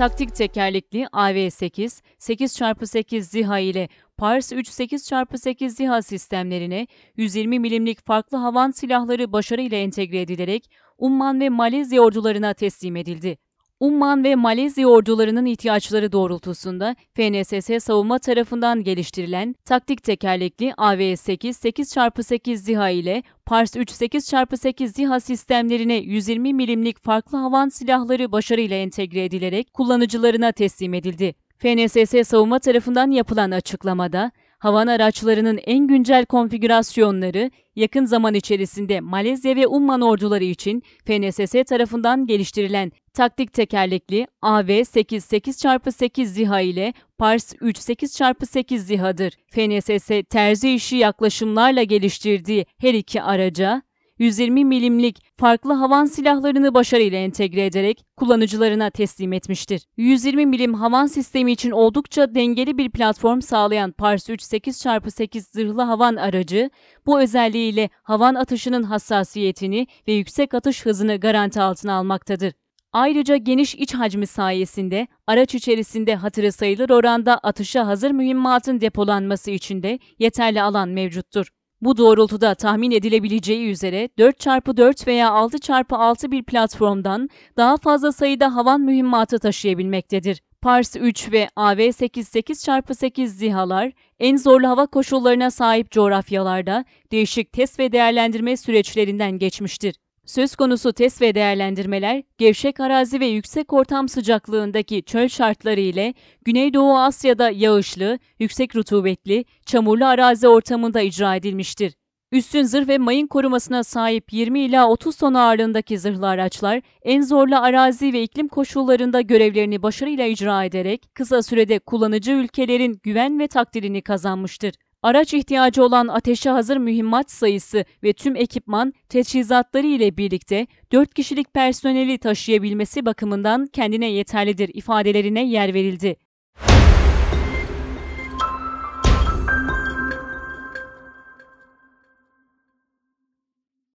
Taktik tekerlekli AV8, 8x8 ZİHA ile Pars 3 8x8 ZİHA sistemlerine 120 milimlik farklı havan silahları başarıyla entegre edilerek Umman ve Malezya ordularına teslim edildi. Umman ve Malezya ordularının ihtiyaçları doğrultusunda FNSS savunma tarafından geliştirilen taktik tekerlekli AV8 8x8 ZİHA ile Pars 3 8x8 ZİHA sistemlerine 120 milimlik farklı havan silahları başarıyla entegre edilerek kullanıcılarına teslim edildi. FNSS savunma tarafından yapılan açıklamada, havan araçlarının en güncel konfigürasyonları yakın zaman içerisinde Malezya ve Umman orduları için FNSS tarafından geliştirilen taktik tekerlekli AV8 8x8 ZİHA ile Pars 3 8x8 ZİHA'dır. FNSS terzi işi yaklaşımlarla geliştirdiği her iki araca 120 milimlik farklı havan silahlarını başarıyla entegre ederek kullanıcılarına teslim etmiştir. 120 milim havan sistemi için oldukça dengeli bir platform sağlayan Pars 3 8x8 zırhlı havan aracı, bu özelliğiyle havan atışının hassasiyetini ve yüksek atış hızını garanti altına almaktadır. Ayrıca geniş iç hacmi sayesinde araç içerisinde hatırı sayılır oranda atışa hazır mühimmatın depolanması için de yeterli alan mevcuttur. Bu doğrultuda tahmin edilebileceği üzere 4x4 veya 6x6 bir platformdan daha fazla sayıda havan mühimmatı taşıyabilmektedir. Pars 3 ve AV8 8x8 ZİHA'lar en zorlu hava koşullarına sahip coğrafyalarda değişik test ve değerlendirme süreçlerinden geçmiştir. Söz konusu test ve değerlendirmeler, gevşek arazi ve yüksek ortam sıcaklığındaki çöl şartları ile Güneydoğu Asya'da yağışlı, yüksek rutubetli, çamurlu arazi ortamında icra edilmiştir. Üstün zırh ve mayın korumasına sahip 20 ila 30 ton ağırlığındaki zırhlı araçlar en zorlu arazi ve iklim koşullarında görevlerini başarıyla icra ederek kısa sürede kullanıcı ülkelerin güven ve takdirini kazanmıştır. Araç ihtiyacı olan ateşe hazır mühimmat sayısı ve tüm ekipman teçhizatları ile birlikte 4 kişilik personeli taşıyabilmesi bakımından kendine yeterlidir ifadelerine yer verildi.